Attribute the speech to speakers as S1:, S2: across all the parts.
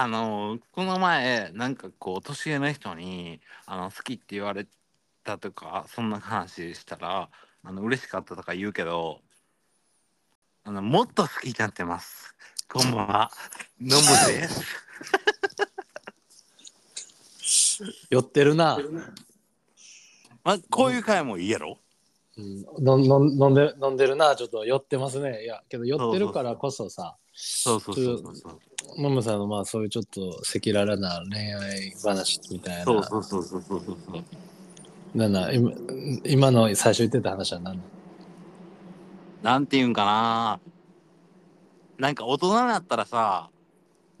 S1: あのこの前なんかこう年上の人にあの好きって言われたとかそんな話したらあの嬉しかったとか言うけどあのもっと好きになってます。こんばんは。ノムです。
S2: 酔ってるな。
S1: まあこういう回もいいやろ
S2: うん、のの飲んで飲んでるなちょっと酔ってますね。いやけど酔ってるからこそさ
S1: そうそうそうそう
S2: さんのまあそういうちょっと赤裸々な恋愛話みたいな。
S1: そうそうそうそうそうそう。
S2: なんだ今今の最初言ってた話は何？な
S1: んていうんかななんか大人になったらさ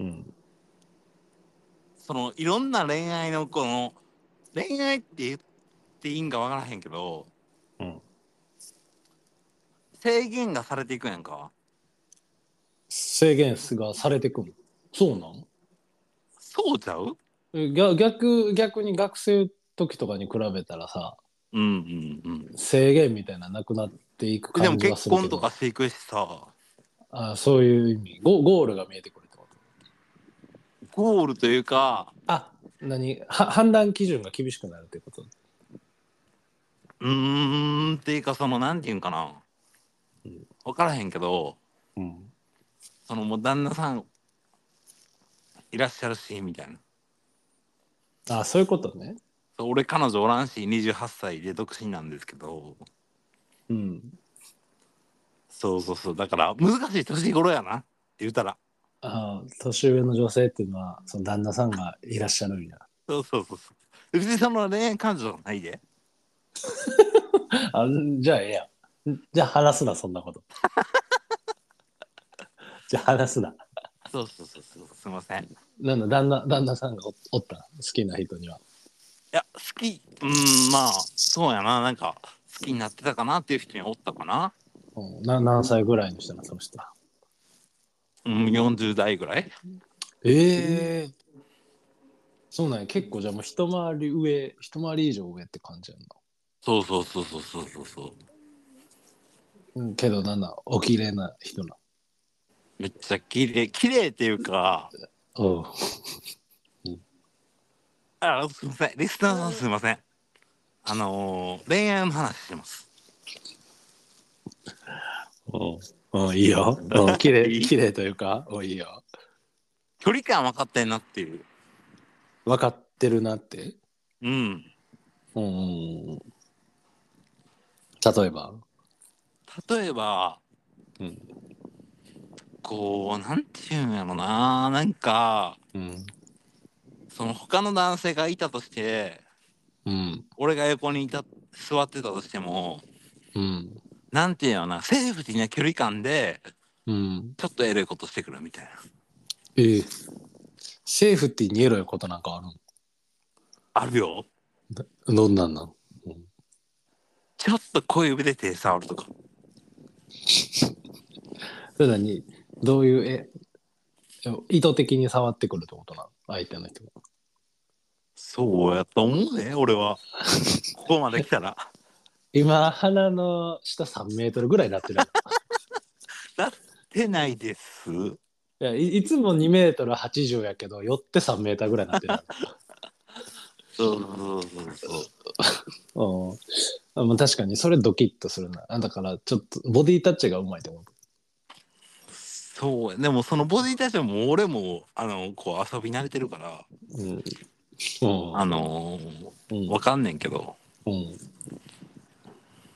S2: うん。
S1: そのいろんな恋愛のこの恋愛って言っていいんかわからへんけど、
S2: うん
S1: 制限がされていくやんか。
S2: 制限がされてくるそうなん？
S1: そうちゃう？
S2: え逆逆逆に学生時とかに比べたらさ
S1: うんうんうん。
S2: 制限みたいななくなっていく
S1: でも
S2: 感じは
S1: 結
S2: するけど。
S1: 婚とかしていくしさ。
S2: あそういう意味。ゴゴールが見えてくるってこと？
S1: ゴールというか。
S2: あ何？は判断基準が厳しくなるってこと？
S1: うーんっていうかそのなんていうんかな。
S2: うん
S1: 分からへんけど
S2: うん。
S1: そのもう旦那さんいらっしゃるしみたいな。
S2: あそういうことね。
S1: そう俺彼女おらんし28歳で独身なんですけど。
S2: うん。
S1: そうそうそう。だから難しい年頃やなって言うたら。
S2: あ年上の女性っていうのはその旦那さんがいらっしゃるんや。
S1: そうそうそうそう。別にその恋愛感情はないで。
S2: あじゃあええやん じゃあ話すなそんなこと。じゃあ話すな。
S1: そうそうそうそうすいません。い
S2: なんだ旦那旦那さんがおおった好きな人には。
S1: や好きうんまあそうやな。なんか好きになってたかなっていう人におったかな。
S2: うんな何歳ぐらいの人なその人は
S1: うん40代ぐらい。
S2: ええそうなんや。結構じゃあもう一回り上一回り以上上って感じやんな。
S1: そうそうそうそうそうそうそう
S2: うん、けどなんだお綺麗な人な
S1: めっちゃ綺麗綺麗っていうか
S2: おう
S1: あすいません。リスナーさんすいません。あのー恋愛の話してます。
S2: おうおういいよ。おう 綺麗綺麗というかおういいよ。
S1: 距離感分かってんなっていう。
S2: 分かってるなって？
S1: うん。
S2: うんうんうん。例えば？
S1: 例えば
S2: うん。
S1: こうなんていうんやろな。なんか
S2: うん。
S1: その他の男性がいたとして
S2: うん。
S1: 俺が横にいた座ってたとしても
S2: うん。
S1: なんていうのな。セーフティーな距離感で
S2: うん。
S1: ちょっとエロいことしてくるみたいな。
S2: ええセーフティーにエロいことなんかある
S1: あるよ。
S2: んどんなんなん。
S1: ちょっと小指で手触るとか
S2: それ何どういうえ意図的に触ってくるってことなの？相手の人。が
S1: そうやと思うね俺は。ここまで来たら。
S2: 今鼻の下3メートルぐらいになってる。
S1: なってないです。
S2: いやいいつも2メートル80やけど寄って3メーターぐらいになってる
S1: そうそうそうそう。
S2: うん。あまあ確かにそれドキッとするな。あだからちょっとボディタッチがうまいと思う。
S1: そうでもそのボディタッチも俺もあのこう遊び慣れてるから。
S2: うん。うん。
S1: あのー
S2: うん。
S1: わかんねんけど。
S2: うん。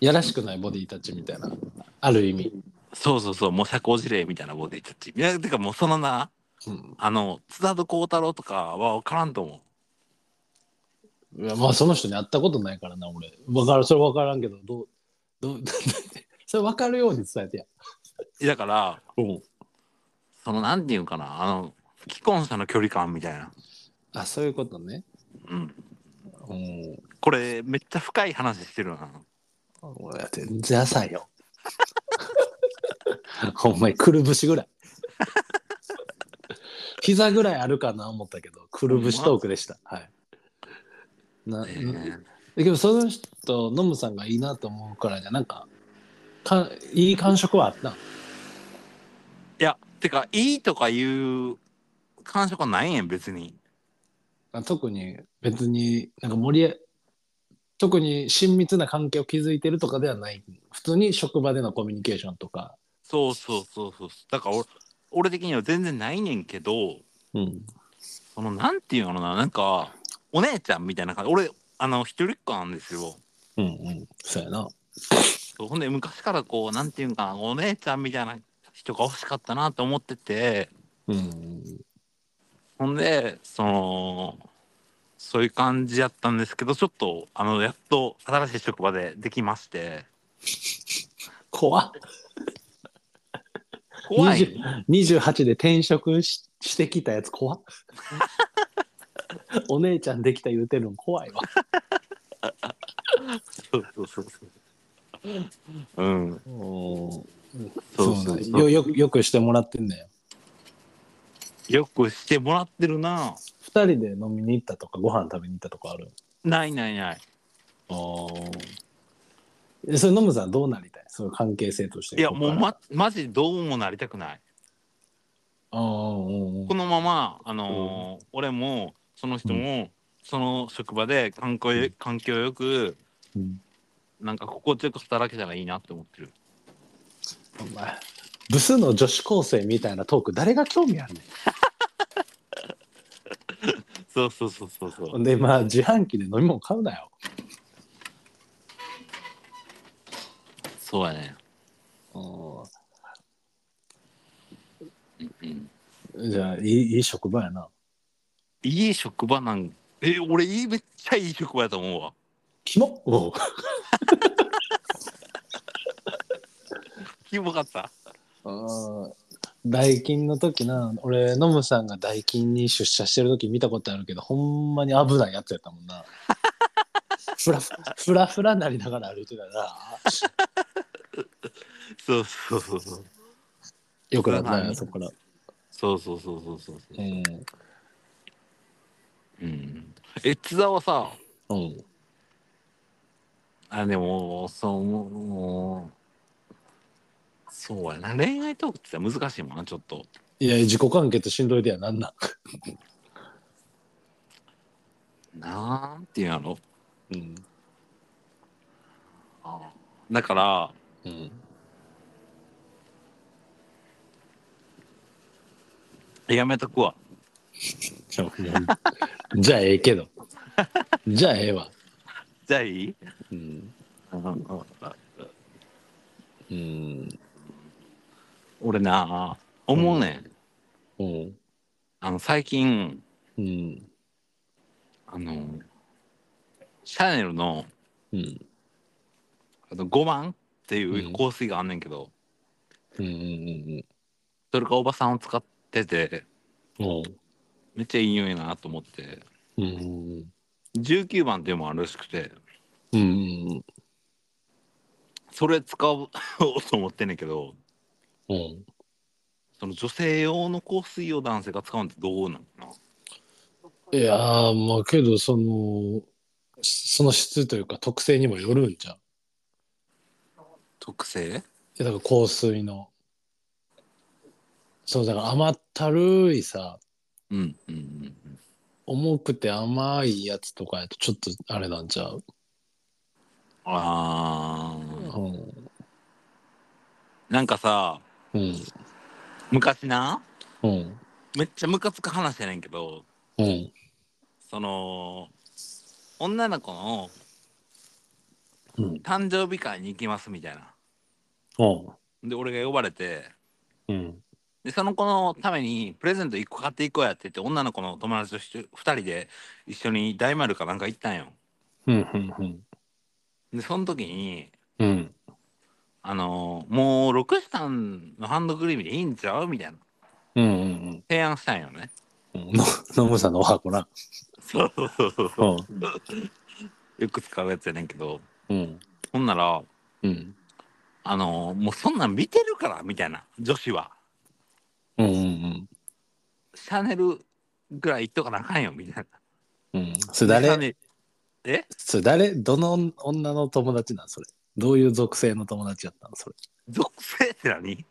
S2: やらしくないボディタッチみたいな。ある意味、
S1: そうそうそう。もう社交辞令みたいなボディタッチ。いやてかもうそのな
S2: うん、
S1: あの津田と孝太郎とかは分からんと思う
S2: いやまあその人に会ったことないからな俺。わかるそれ分からんけどどうどう それ分かるように伝えてや。
S1: だから
S2: うん。
S1: そのなんていうんかなあの既婚者の距離感みたいな。
S2: あそういうことね。
S1: うん。
S2: うん。
S1: これめっちゃ深い話してるな。
S2: 俺全然浅いよ。ほんまにくるぶしぐらい。膝ぐらいあるかな思ったけどくるぶしトークでした。はいな、
S1: ね
S2: でもその人ノムさんがいいなと思うからじゃなんかかいい感触はあった？
S1: いやてかいいとかいう感触はないんやん別に。
S2: あ特に別になんか盛り上特に親密な関係を築いてるとかではない。普通に職場でのコミュニケーションとか、
S1: そうそうそうそう。だから俺俺的には全然ないねんけど
S2: うん、
S1: そのなんていうのかななんかお姉ちゃんみたいな感じ。俺あの一人っ子なんですよ。
S2: うんうん。そうやな。
S1: そうほんで昔からこうなんていうんかなお姉ちゃんみたいな人が欲しかったなと思ってて。
S2: うん
S1: ほんでそのそういう感じやったんですけどちょっとあのやっと新しい職場でできまして。
S2: 怖っ。
S1: 怖い。
S2: 28で転職ししてきたやつ怖っ お姉ちゃんできた言うてるの怖いわ。
S1: そうそうそうそう。うん。
S2: そ
S1: そうそうそう。
S2: よよよくしてもらってんだよ。
S1: よくしてもらってるな。
S2: 二人で飲みに行ったとかご飯食べに行ったとかある？
S1: ないないない。
S2: ああそれノムさんどうなりたい？そういう関係性として。
S1: いやもう
S2: ま
S1: まマジどうもなりたくない。
S2: あうんうん。
S1: このままあのー俺もその人も、その職場で環境
S2: うん。
S1: 環境よく
S2: うん。
S1: なんか心地よく働けたらいいなって思ってる。
S2: お前ブスの女子高生みたいなトーク誰が興味あるね
S1: そうそうそうそうそ
S2: んでまあ自販機で飲み物買うなよ。
S1: そうやね、
S2: う
S1: うん、
S2: ん。じゃあいいいい職場やない
S1: い職場なんえ俺いいめっちゃいい職場やと思うわ。
S2: キモ？おう。
S1: キモかった。
S2: うん代金の時な俺ノムさんが代金に出社してる時見たことあるけどほんまに危ないやつやったもんな。ふらふらふらなりながら歩いてたな
S1: そうそうそうそう。
S2: よくなった
S1: はい
S2: ね。そこから。
S1: そうそうそうそうそう。
S2: うん
S1: うん。え津田はさ
S2: うん。
S1: あでもそうもうそうやな。恋愛トークって難しいもんなちょっと。
S2: いや自己完結しんどいでやなんなん。
S1: なんていうんやろ
S2: うん。
S1: だから
S2: うん。
S1: やめとくわ
S2: じゃあええけど。じゃあええわ。
S1: じゃあいい？
S2: うん。
S1: うん。
S2: うん
S1: 俺な思うねん、
S2: うん。
S1: あの最近
S2: うん。
S1: あのシャネルの
S2: うん。
S1: あの5番っていう香水があんねんけど、
S2: うんうん。
S1: それがおばさんを使ってて。
S2: うん
S1: めっちゃいい匂いなと思って。
S2: うん
S1: 19番っていうのもあるらしくて。
S2: うんうん
S1: それ使おうと思ってんねんけど
S2: うん
S1: その女性用の香水を男性が使うんってどうなんかない
S2: やーまあけどそのその質というか特性にもよるんじゃんい
S1: 特性？
S2: やだから香水の。そうだから甘ったるいさ
S1: うんうんうん
S2: 重くて甘いやつとかやとちょっとあれなんちゃう？
S1: あー。
S2: うん。
S1: なんかさ
S2: うん。
S1: 昔な
S2: うん。
S1: めっちゃムカつく話やねんけど
S2: うん。
S1: その女の子の
S2: うん。
S1: 誕生日会に行きますみたいな。
S2: うん。
S1: で俺が呼ばれて
S2: うん
S1: でその子のためにプレゼント1個買っていこうやって言って女の子の友達と2人で一緒に大丸かなんか行ったんよ。
S2: うんうん
S1: でその時に
S2: うん。
S1: あのーもうロクシタンのハンドクリームでいいんちゃうみたいな。
S2: うんうん
S1: 提案したんよね。
S2: うんのノムさんのお箱な。
S1: そうそうそうそう
S2: う。ん。
S1: よく使うやつやねんけど。
S2: うん。
S1: ほんなら
S2: うん。
S1: あのーもうそんなん見てるからみたいな女子は
S2: うんうん
S1: シャネルぐらい言っとかなあかんよみたいな。
S2: うん。それ誰？
S1: でシャネえ？
S2: それ誰？どの女の友達なんそれ？どういう属性の友達やったのそれ？
S1: 属性って何？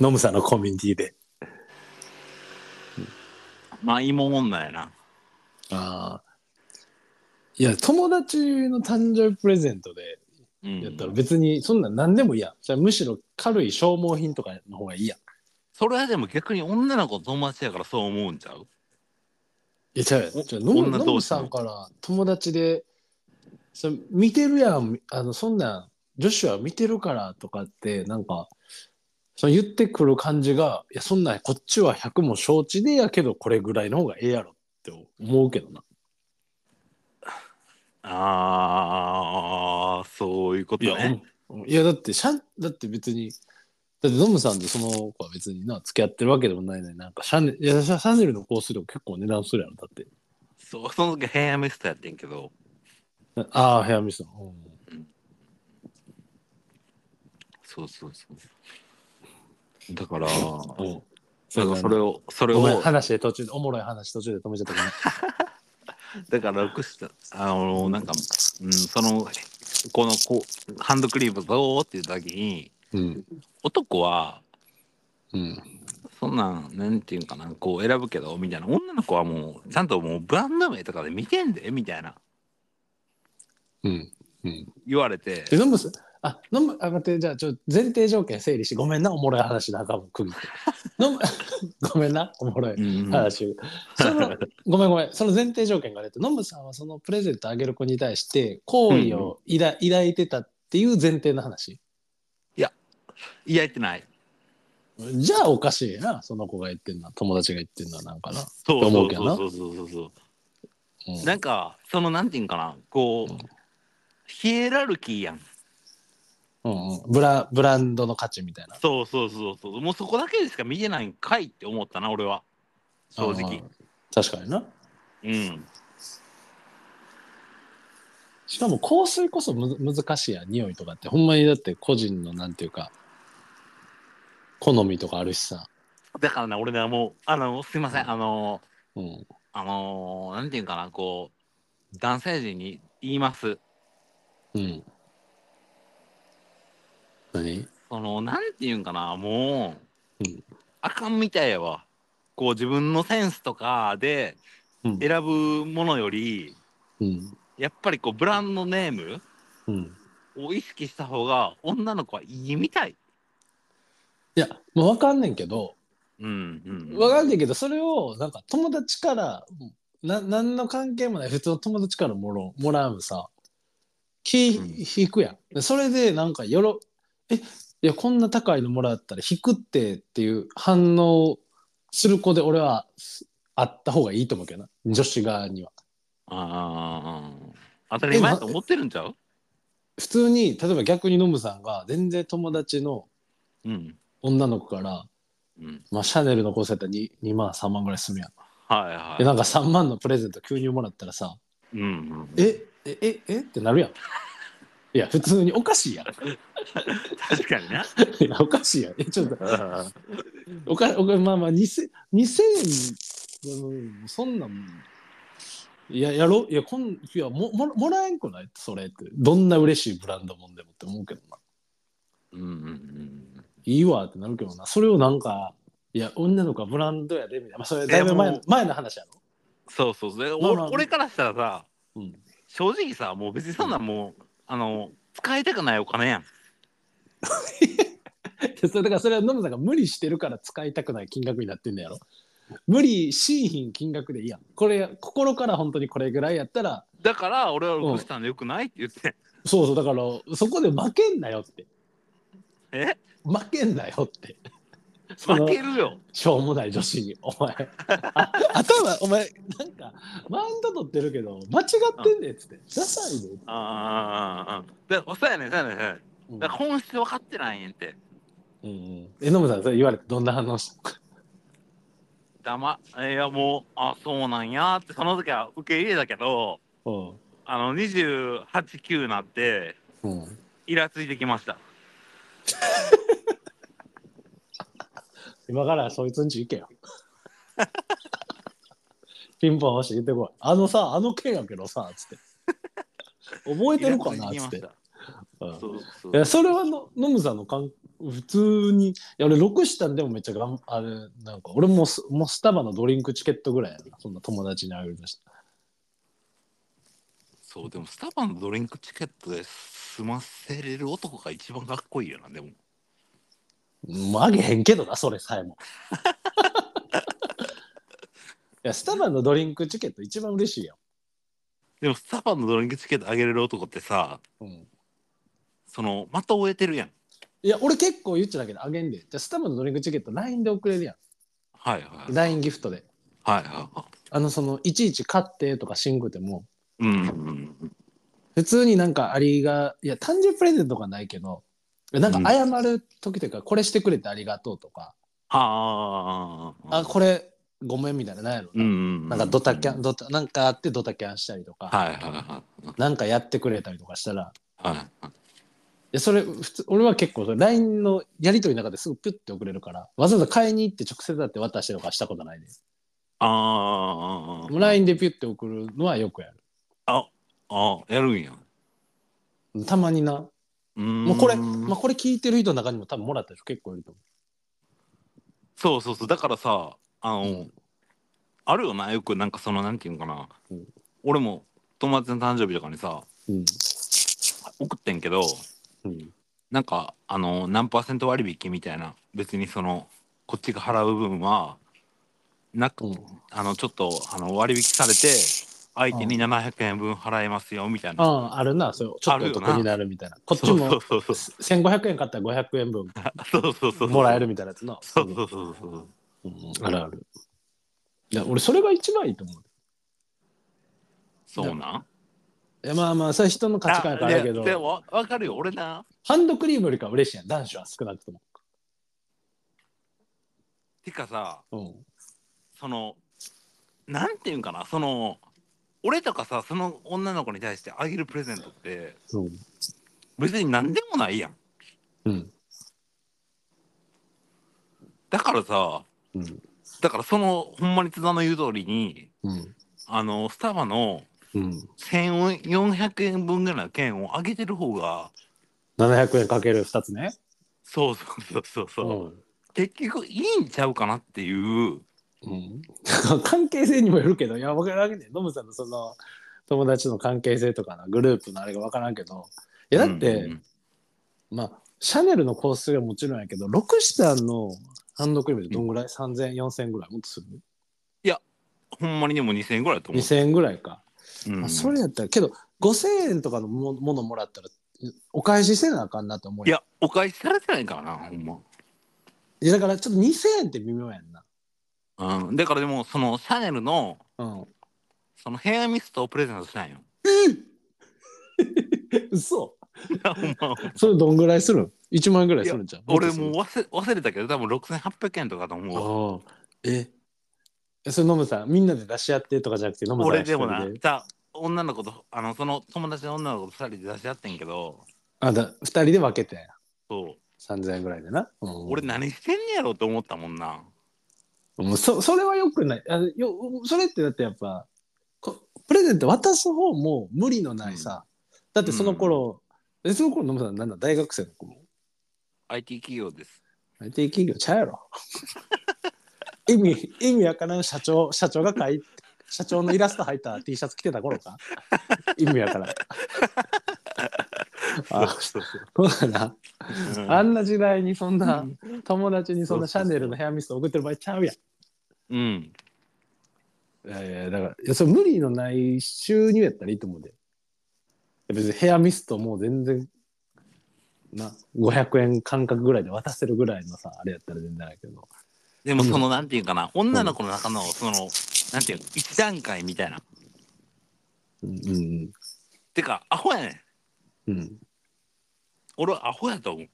S2: ノムさんのコミュニティで。
S1: まあ芋女やな。
S2: ああ。いや、友達の誕生日プレゼントで
S1: うん。
S2: やったら別にそんなん何でもいいやん。じゃあむしろ軽い消耗品とかの方がいいやん。
S1: それはでも逆に女の子の友達やからそう思うんちゃう？
S2: いや、じゃあ、
S1: お
S2: じゃあノ
S1: 女同士の。
S2: さんから友達で、それ見てるやん、あの、そんなん、女子は見てるからとかって、なんか、その言ってくる感じが、いや、そんなん、こっちは100も承知でやけど、これぐらいの方がええやろって思うけどな。
S1: ああそういうこと
S2: いや、
S1: ね
S2: うん。いやだって、シャン、だって別に、だってノムさんとその子は別にな、付き合ってるわけでもないのになんかシャネ、いや、シャシャネルの香水とか結構値段するやろ、だって。
S1: そうその時ヘアメストやってんけど
S2: ああ、ヘアミスト。うん。
S1: そうそうそう。だから
S2: う。ん
S1: だからそれをそれを
S2: 話で途中で、おもろい話途中で止めちゃったごめん
S1: だから楽したあのなんか、うん、そのこのこうハンドクリームどうっていう時に
S2: うん。
S1: 男は
S2: うん。
S1: そんなんなんていうんかなこう選ぶけどみたいな女の子はもうちゃんともうブランド名とかで見てんでみたいな
S2: うん。うん。
S1: 言われて
S2: で、ノムさあ、ノム、あ、待って、じゃあ、ちょっと前提条件整理して、ごめんな、おもろい話だ、赤も区切って。ノム、ごめんな、おもろい
S1: うん
S2: 話。その、ごめんごめん、その前提条件が出て、ノムさんはそのプレゼントあげる子に対して、好意を抱,、抱いてたっていう前提の話。
S1: いや言ってない。
S2: じゃあ、おかしいな、その子が言ってんの。は、友達が言ってんのはなんかな。
S1: そう
S2: 思けどな
S1: そう。うそうそうそうそう。
S2: うん。
S1: なんかそのなんていうんかな。こう、
S2: うん
S1: ヒエラルキーやん。
S2: うんうん、ブラブランドの価値みたいな。
S1: そうそうそうそう。もうそこだけでしか見てないんかいって思ったな俺は。正直。
S2: うん。確かにな。
S1: うん。
S2: しかも香水こそむ難しいやん。匂いとかって。ほんまにだって個人のなんていうか好みとかあるしさ。
S1: だからね俺ねもうあのすいませんあの
S2: うん。
S1: あのなんていうんかなこう男性陣に言います
S2: うん。何？
S1: そのなんていうんかなもう、
S2: うん
S1: あかんみたいやわこう自分のセンスとかで
S2: うん。
S1: 選ぶものより
S2: うん。
S1: やっぱりこうブランドネーム
S2: うん。
S1: を意識した方が女の子はいいみたい。
S2: いや、もうわかんねんけど、
S1: うんうん、
S2: わかんねんけど、それをなんか友達から、な何の関係もない普通の友達からもろもらうさ、気
S1: うん。
S2: 引くやん。でそれでなんかよろ、え、いや、こんな高いのもらったら引くってっていう反応する子で俺はすあった方がいいと思うけどな、女子側には。
S1: ああ当たり前と思ってるんちゃう？
S2: 普通に、例えば逆にノムさんが全然友達の
S1: うん
S2: 女の子から、
S1: うん
S2: まあ、シャネルの香水やったら 2, 2万3万ぐらいするやん。
S1: はいはい
S2: でなんか3万のプレゼント急にもらったらさ
S1: うんうん、
S2: ええええってなるやん。いや普通におかしいやん。
S1: 確かにな。
S2: いやおかしいやん。えちょっとおかおかまあまあ2000 2000円うんそんなんいややろいやこんいやもももらえんくない？それってどんな嬉しいブランドもんでもって思うけどな。
S1: うんうんうん、
S2: いいわってなるけどな。それをなんかいや女の子はブランドやでみたいな、まあ、それだいぶ前の前の話やろ。
S1: そうそうそう。で
S2: まあまあ
S1: お俺からしたらさ
S2: うん。
S1: 正直さもう別にそんなん。もう、あの使いたくないお金やん。
S2: でそれだからそれはノムさんが無理してるから使いたくない金額になってんだやろ。無理しいひん金額でいいやん。これ心から本当にこれぐらいやったら
S1: だから俺はロクしたんでよくないって言って。
S2: そうそうだからそこで負けんなよって。
S1: え？
S2: 負けんなよって。そ
S1: 負
S2: の
S1: けるよ。
S2: しょうもない女子にお前。あ頭お前なんかマウント取ってるけど間違ってんねんっつって。ダサいで、
S1: ああああああ。でそうやねんそうやねんそうやね本質分かってないんやんって。
S2: うんうん、えノムさんそれ言われてどんな反応した
S1: だまいやもうあそうなんやってその時は受け入れたけど
S2: の
S1: あの289になって
S2: うん、うん。
S1: イラついてきました。
S2: 今からそいつんち行けよ。ピンポン押して言ってこい。あのさ、あの件やけどさ、つって。覚えてるかなつって。
S1: そうそう。
S2: いやそれはのノムさんのかん普通にいや俺6したんでもめっちゃがんあれなんか俺もスもうスタバのドリンクチケットぐらいやな。そんな友達にあげるとした
S1: そうでもスタバのドリンクチケットで済ませれる男が一番かっこいいよなでも
S2: あげへんけどなそれさえも。いやスタバのドリンクチケット一番嬉しいよ、
S1: でもスタバのドリンクチケットあげれる男ってさ
S2: うん、
S1: その的を終えてるやん。
S2: いや俺結構言っちゃだけどあげんで。じゃあスタバのドリンクチケット LINE で送れるや
S1: はいはい
S2: ん LINE ギフトで。
S1: はいは
S2: あのそのいちいち買ってとかしんくても。
S1: いうんうん
S2: 普通になんかありがいや誕生日プレゼントとかないけどなんか謝る時というか、これしてくれてありがとうとか、
S1: ああ
S2: あこれごめんみたいななんやろな、なんかドタキャンドタなんかあってドタキャンしたりとか、
S1: はいはいはい
S2: なんかやってくれたりとかしたら。
S1: はいはい。
S2: いやそれ普通俺は結構それ LINE のやり取りの中ですぐピュッて送れるからわざわざ買いに行って直接だって渡してとかしたことないです
S1: ああ
S2: もう LINE でピュッて送るのはよくやる。
S1: ああやるんや。
S2: たまにな
S1: も
S2: もうこれ、まあ、これ聞いてる人の中にも多分もらった人結構いると思
S1: そうそうそう。だからさあの、
S2: うん。
S1: あるよな。よくなんかそのなんていうのかな、
S2: うん。
S1: 俺も友達の誕生日とかにさ
S2: う、うん。
S1: 送ってんけど
S2: うん、
S1: なんかあの何パーセント割引みたいな別にそのこっちが払う分はなく、
S2: うん。
S1: あのちょっとあの割引されて相手に700円分払えますよみたいな、
S2: あああるなそう。ちょっとお得になるみたいな。こっちも
S1: そうそうそう
S2: 1500円買ったら500円分
S1: そうそうそう
S2: もらえるみたいなやつな
S1: そうそうそうそう
S2: う。ん。あるある。いや俺それが一番いいと思う。
S1: そうなん？
S2: いやまあまあそれ人の価値観やからけど。
S1: でもわかるよ。俺な。
S2: ハンドクリームよりかは嬉しいやん。男子は少なくとも。
S1: てかさ
S2: うん。
S1: そのなんていうんかな。その俺とかさその女の子に対してあげるプレゼントって
S2: う。ん
S1: 別に何でもないやん。
S2: うん。
S1: だからさ
S2: うん。
S1: だからそのほんまに津田の言う通りに
S2: うん。
S1: あのスタバの
S2: うん。
S1: 1400円分ぐらいの券をあげてる方が
S2: 700円かける2つね
S1: そうそうそうそうそう、
S2: うん
S1: 結局いいんちゃうかなっていう
S2: うん、関係性にもよるけどいや分からんけどノムさんのその友達の関係性とかなグループのあれが分からんけどいやだって、
S1: うんうん
S2: まあシャネルの香水はもちろんやけどロクシタンのハンドクリームでどんぐらい、3000 4000ぐらいもっとする？
S1: ほんまにでも2000円ぐらいだと思う、
S2: 2000円ぐらいか、
S1: うん
S2: あそれやったらけど5000円とかのもものもらったらお返しせなあかんなと思う
S1: いやお返しされてないからなほんま。
S2: いやだからちょっと2000円って微妙やんな
S1: うん、だからでもそのシャネルの
S2: うん
S1: そのヘアミストをプレゼントしたんよ。
S2: 嘘。それどんぐらいするん？1万円ぐらいするんじゃん
S1: 俺もう忘れ忘れたけど多分6800円とかと思うわ。
S2: え？えそれ飲むさんみんなで出し合ってとかじゃなくて飲むさん
S1: 俺でもな
S2: 一人で
S1: じゃあ女の子とあのその友達の女の子と2人で出し合ってんけど。
S2: あだ2人で分けて。
S1: そう。
S2: 3000円ぐらいでな、うん。
S1: 俺何してんねやろって思ったもんな。
S2: もうそそれはよくない。あよそれってだってやっぱこプレゼント渡す方も無理のないさ、だってその頃、えその頃飲むさんなんだ大学生の子も
S1: ？IT 企業です。
S2: IT 企業ちゃうやろ？意味意味わからん社長社長が書い社長のイラスト入った T シャツ着てた頃か？意味わからん。あ
S1: そうそう
S2: そう。だな。
S1: そう。
S2: あんな時代にそんな友達にそんなシャネルのヘアミスト送ってる場合ちゃうやん
S1: うん。
S2: いやいやだからいやそれ無理のない収入やったらいいと思うでいや別にヘアミストもう全然な500円感覚ぐらいで渡せるぐらいのさあれやったら全然あるけど
S1: でもそのなんていうかな女の子の中のそのなんていうの一段階みたいな。
S2: うんうん
S1: てかアホやねん。
S2: うん
S1: 俺はアホやと思う。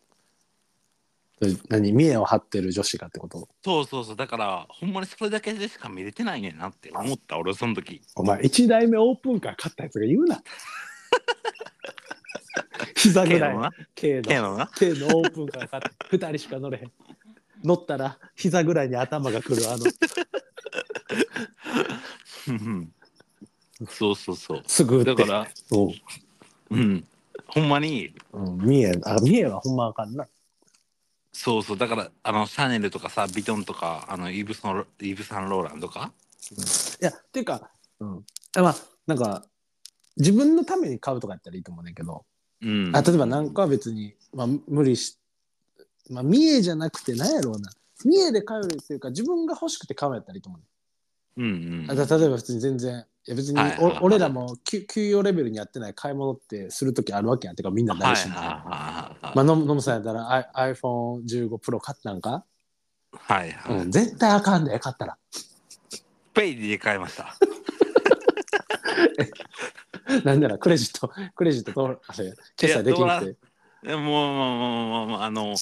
S2: 何見栄を張ってる女子がってこと？
S1: そうそうそうだからほんまにそれだけでしか見れてないねんなって思った俺その時。
S2: お前1代目オープンカー買ったやつが言うな 膝ぐらい。K の。K のオープンカー買って2人しか乗れへん乗ったら膝ぐらいに頭がくるあの
S1: うんそうそうそう。
S2: すぐ
S1: だから、
S2: うん
S1: うん。ほんまに、
S2: うん、三重、あ、三重はほんまあかんな。
S1: そうそう。だからあのシャネルとかさビトンとかあのイブソンイブ・サンローランとか？
S2: いやっていうか、うん、まあなんか自分のために買うとかやったらいいと思うねんけど、
S1: うん。
S2: あ例えばなんかは別に、まあ、無理し、まあ、三重じゃなくてなんやろうな。三重で買うよりっていうか自分が欲しくて買うやったらいいと思うね
S1: うんうん
S2: ん。あた例えば普通に全然いや別に、お俺らも給給与レベルにやってない買い物ってする時あるわけやん。てかみんな
S1: はい
S2: 大しな、
S1: はいはい。
S2: まあ、ノムノムさんやったら I- iPhone15 Pro 買ったんか、
S1: はいはい、
S2: うん、絶対あかんで買ったら。
S1: ペイで買いました。
S2: なんならクレジットクレジットとあれ決済できなくて。
S1: でももうもうもうもうあの、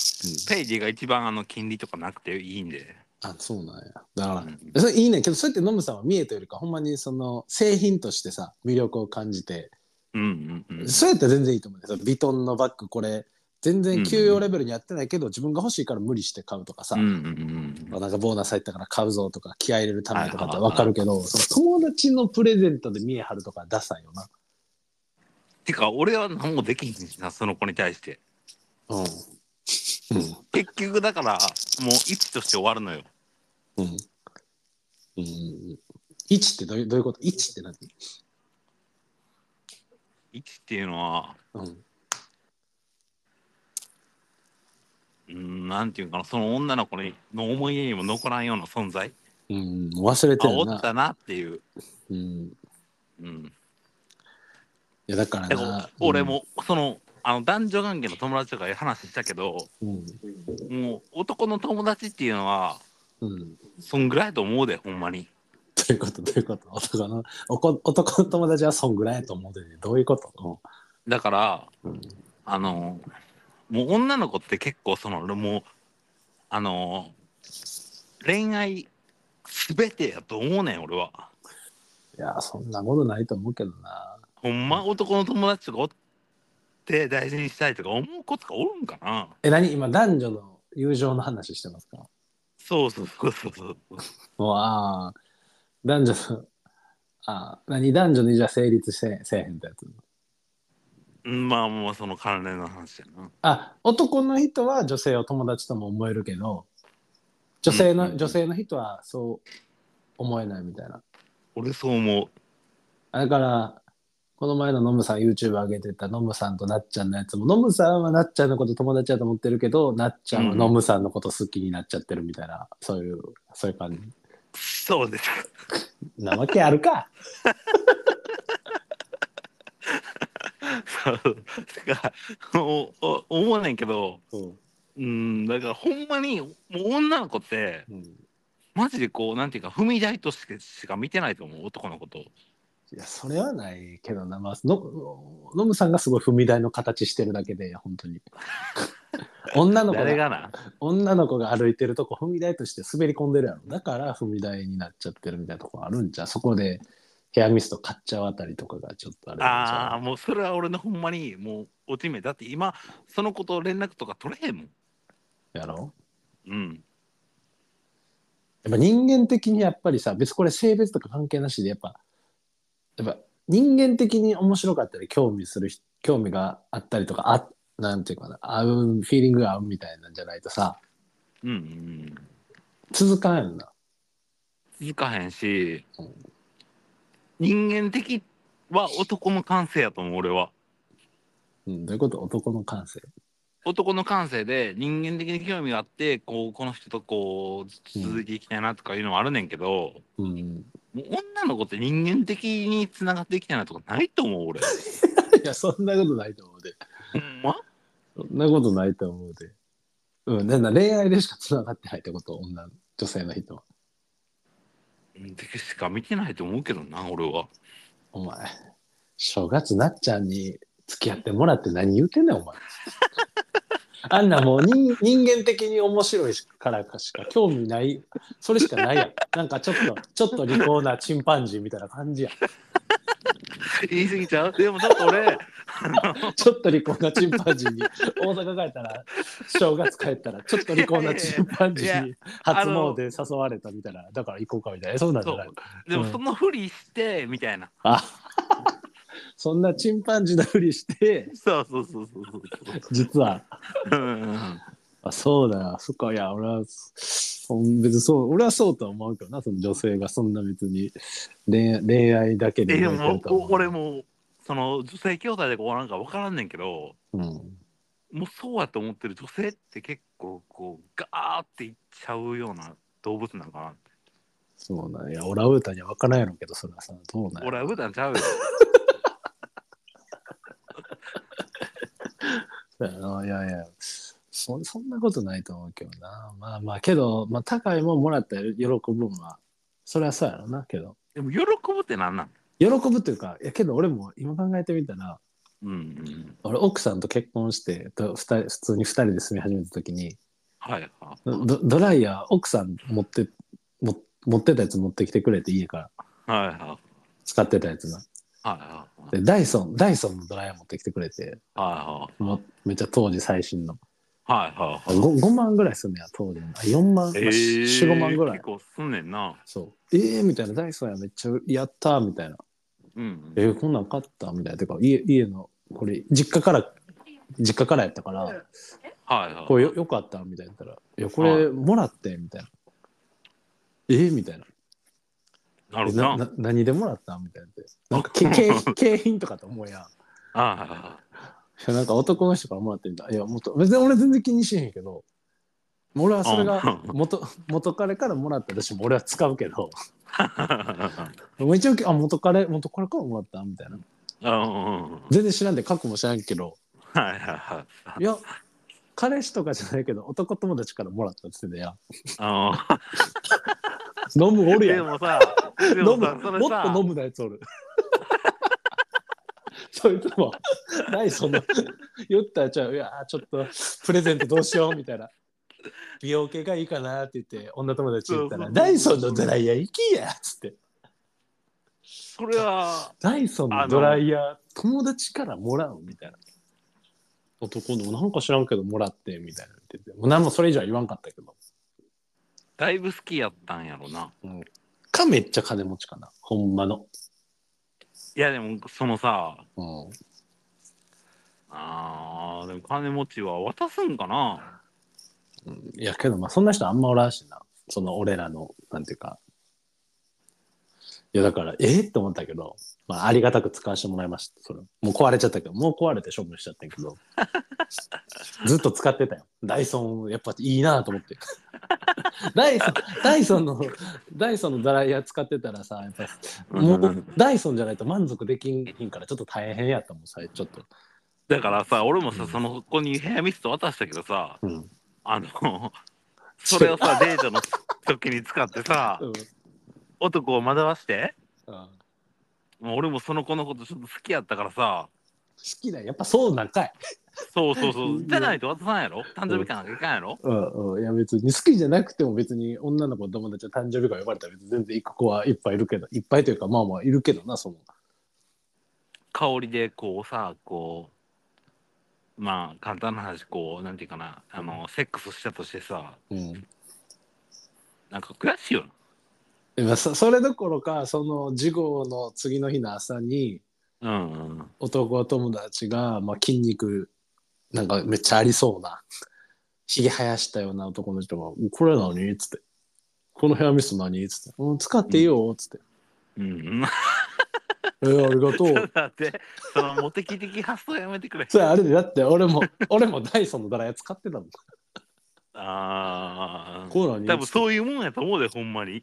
S1: ペイディが一番あの金利とかなくていいんで。
S2: あそうなんやだから、
S1: うん
S2: それいいねんけどそうやってノムさんは見栄というよりかほんまにその製品としてさ魅力を感じて、
S1: うんうんうん。
S2: そうやったら全然いいと思うんですよビトンのバッグこれ全然給与レベルにやってないけど、自分が欲しいから無理して買うとかさ、
S1: うんうんうん。
S2: なんかボーナス入ったから買うぞとか気合い入れるためとかって分かるけど、その友達のプレゼントで見栄張るとかダサいよな。
S1: てか俺は何もできひんしなその子に対して。
S2: うん。うん。
S1: 結局だからもう一として終わるのよ。
S2: うん。うん。1ってどういうどういうこと ?1 って何？
S1: 一っていうのは、
S2: うん。
S1: うん、なんていうかなその女の子にの思い出にも残らんような存在？
S2: うん、忘れてるな。
S1: ったなっていう。
S2: うん。
S1: うん。
S2: いやだからな。
S1: 俺もそのあの男女関係の友達とかいう話したけど
S2: うん。
S1: もう男の友達っていうのは
S2: うん。うん。
S1: そんぐらいと思うでほんまに。
S2: どういうこと？どういうこと？男のおこ男の友達はそんぐらいやと思うでね。どういうこと？
S1: だから
S2: うん。
S1: あのもう女の子って結構そのもうあの恋愛全てやと思うねん俺は。
S2: いや、そんなことないと思うけどな。
S1: ほんま男の友達とかおって大事にしたいとか思う子とかおるんかな
S2: え、何？今男女の友情の話してますか？
S1: そうそうそうそうそう。
S2: もうああ、男女の、ああ、何？男女にじゃあ成立せせえへんってやつ？
S1: うんまあもうその関連の話やな。
S2: あ、男の人は女性を友達とも思えるけど、女性の、
S1: うん
S2: 女性の人はそう思えないみたいな。
S1: 俺そう思う。
S2: だから、この前のノムさん YouTube 上げてたノムさんとなっちゃんのやつも、ノムさんはなっちゃんのこと友達だと思ってるけど、なっちゃんはノムさんのこと好きになっちゃってるみたいな、そういう、そういう感じ。
S1: そうです。
S2: なわけあるか。
S1: そうだからおお思うねんけど
S2: うん。
S1: うんだからほんまにもう女の子って
S2: うん
S1: マジでこうなんていうか踏み台としてしか見てないと思う男のことを。
S2: いや、それはないけどな、まあ、のノムさんがすごい踏み台の形してるだけで、本当に。女の子が
S1: 誰がな？
S2: 女の子が歩いてるとこ踏み台として滑り込んでるやろ。だから踏み台になっちゃってるみたいなとこあるんじゃうそこでヘアミスト買っちゃうあたりとかがちょっとあれなんちゃう
S1: ああもうそれは俺のほんまにもう落ち目だって今その子と連絡とか取れへんもん。
S2: やろ？
S1: うん。
S2: やっぱ人間的にやっぱりさ別にこれ性別とか関係なしでやっぱやっぱ人間的に面白かったり興味する人興味があったりとかあなんていうかな合うフィーリングが合うみたいなんじゃないとさ
S1: うんうん。
S2: 続かんやんな。
S1: 続かへんし
S2: うん
S1: 人間的は男の感性やと思う俺は。
S2: うん、どういうこと？男の感性？
S1: 男の感性で人間的に興味があってこうこの人とこう続いていきたいなとかいうのはあるねんけど、
S2: うん、
S1: 女の子って人間的につながっていきたいなとかないと思う俺。
S2: いやそんなことないと思うで。
S1: ほんま？
S2: そんなことないと思うで。うん、なんだ恋愛でしかつながってないってこと？女女性の人は。
S1: うんでしか見てないと思うけどな俺は。
S2: お前正月なっちゃんに付き合ってもらって何言うてんねんお前。あんなもう人 人間的に面白いからかしか興味ないそれしかないやん。なんかちょっとちょっと利口なチンパンジーみたいな感じやん。
S1: 言い過ぎちゃう？でもちょっと俺
S2: ちょっと利口なチンパンジーに大阪帰ったら正月帰ったらちょっと利口なチンパンジーに初詣誘われたみたいな。だから行こうかみたいな。そうなんじゃない？
S1: でもそのふりしてみたいな。
S2: あそんなチンパンジーなふりして
S1: そうそうそうそうそう。
S2: 実は。
S1: う
S2: あそうだ。よそっか。いや俺はそ別にそう俺はそうとは思うけどなその女性がそんな別に恋恋愛だけで
S1: えでも俺もその女性兄弟でこうなんか分からんねんけど
S2: うん。
S1: もうそうやと思ってる女性って結構こうガーっていっちゃうような動物なんかなって。
S2: そうなんや。オランウータンには分からんやろうけどそれはさどうなんや
S1: 俺は普段ちゃうよ
S2: いやいや。そそんなことないと思うけどな。まあまあけど、まあ、高いもんもらったら喜ぶんは。それはそうやろなけど。
S1: でも喜ぶってなんなん？
S2: 喜ぶっていうかいやけど俺も今考えてみたら
S1: うんうん。
S2: 俺奥さんと結婚してと普通に2人で住み始めた時に
S1: はいはい。
S2: ドドライヤー奥さん持っても持ってたやつ持ってきてくれて家から。
S1: はいはい。
S2: 使ってたやつな
S1: はいはい
S2: でダイソンダイソンのドライヤー持ってきてくれて。
S1: はい
S2: もめっちゃ当時最新の。
S1: はいはいはい。
S2: 5, 5万ぐらいすんねや当時の。あ4万、まあ
S1: えー、
S2: 45万ぐらい。
S1: 結構すんねんな。
S2: そう。えー、みたいな。ダイソンやめっちゃやったーみたいな。
S1: うん
S2: えー、こんなん買ったみたいな。てか家家のこれ実家から実家からやったから
S1: はいはい。
S2: これよよかったみたいな言ったら「いやこれもらって」みたいな「えみたいな。え
S1: なるほど。な
S2: 何でもらったみたいな。なんかけ景品 景品とかと思うやん。い
S1: あ。
S2: やなんか男の人からもらってみた。いやもっと別に俺全然気にしへんけど俺はそれが
S1: うん
S2: 元元彼からもらったとしても俺は使うけど。
S1: あ
S2: 一応あ元彼元彼からもらったみたいな。
S1: うんうん
S2: 全然知らんで過去も知らんけど。
S1: はいはいはい。
S2: いや彼氏とかじゃないけど男友達からもらったって言ってたや
S1: あ
S2: 飲むおるやん。
S1: でもさで
S2: 飲む。
S1: もさそれ
S2: もっ
S1: さ
S2: と飲むなやつおる。そいつもダイソンの言ったらじゃあいやちょっとプレゼントどうしようみたいな。美容系がいいかなって言って女友達言ったらダイソンのドライヤー行きやっつって。
S1: それは
S2: ダイソンのドライヤー友達からもらうみたいな。男のなんか知らんけどもらってみたいな。言っててもう何もそれ以上は言わんかったけど
S1: だいぶ好きやったんやろな。
S2: かめっちゃ金持ちかな。ほんまの。
S1: いやでもそのさ
S2: うん。
S1: あーでも金持ちは渡すんかな。
S2: うん。いやけどまあそんな人あんまおらんしな。その俺らのなんていうか。いやだからえー、って思ったけど、まあ、ありがたく使わせてもらいました。それ。もう壊れちゃったけど。もう壊れて処分しちゃったけど。ずっと使ってたよ。ダイソンやっぱいいなと思って。ダイソンダイソンのダイソンのドライヤー使ってたらさやっぱもうダイソンじゃないと満足できんひんからちょっと大変やったもんさちょっと、
S1: だからさ俺もさ
S2: うん
S1: その子にヘアミスト渡したけどさ
S2: うん。
S1: あのそれをさ デートの時に使ってさ
S2: うん。
S1: 男を惑わして
S2: うん。好
S1: もう俺もその子のことちょっと好きやったからさ。
S2: きだ。よやっぱそうなんかい。
S1: そうそうそう。
S2: うん。
S1: じゃないと渡さんやろ？誕生日会なんかいかんやろ？
S2: うん。うん、いや別に好きじゃなくても別に女の子の友達は誕生日会呼ばれたら別に全然行く子はいっぱいいるけどいっぱいというかまあまあいるけどなその。
S1: 香りでこうさこうまあ簡単な話こうなんていうかなあのセックスしたとしてさ
S2: うん。
S1: なんか悔しいよな
S2: そ それどころかその事後の次の日の朝に
S1: うんうん。
S2: 男友達が、まあ、筋肉なんかめっちゃありそうなひげ生やしたような男の人が「これ何?」っつって「このヘアミスト何?」っつって「うん、使っていいよ」っつって。
S1: うん「
S2: えー、ありがとう」
S1: だってそのモテキ的発想やめてくれ。
S2: それあれでだって俺も俺もダイソンのドライヤー使ってたもん。
S1: ああ
S2: こう何
S1: 多分そういうもんやと思うでほんまに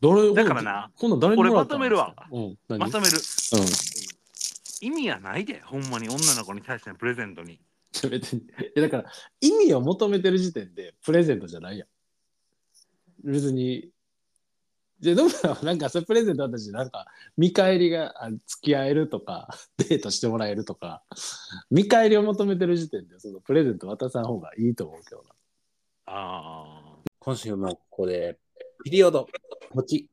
S2: 誰
S1: だからな
S2: こんなん誰にもらったん
S1: 俺まとめるわ。
S2: うん何？
S1: まとめる。
S2: うん。
S1: 意味がないでほんまに。女の子に対してのプレゼントに。
S2: 別に。だから意味を求めてる時点でプレゼントじゃないやん。別に。じゃあどうなの なんかそれプレゼント私なんか見返りがあ付き合えるとか デートしてもらえるとか見返りを求めてる時点でそのプレゼント渡さん方がいいと思うけどな。
S1: ああ
S2: 今週もここでピリオドポチ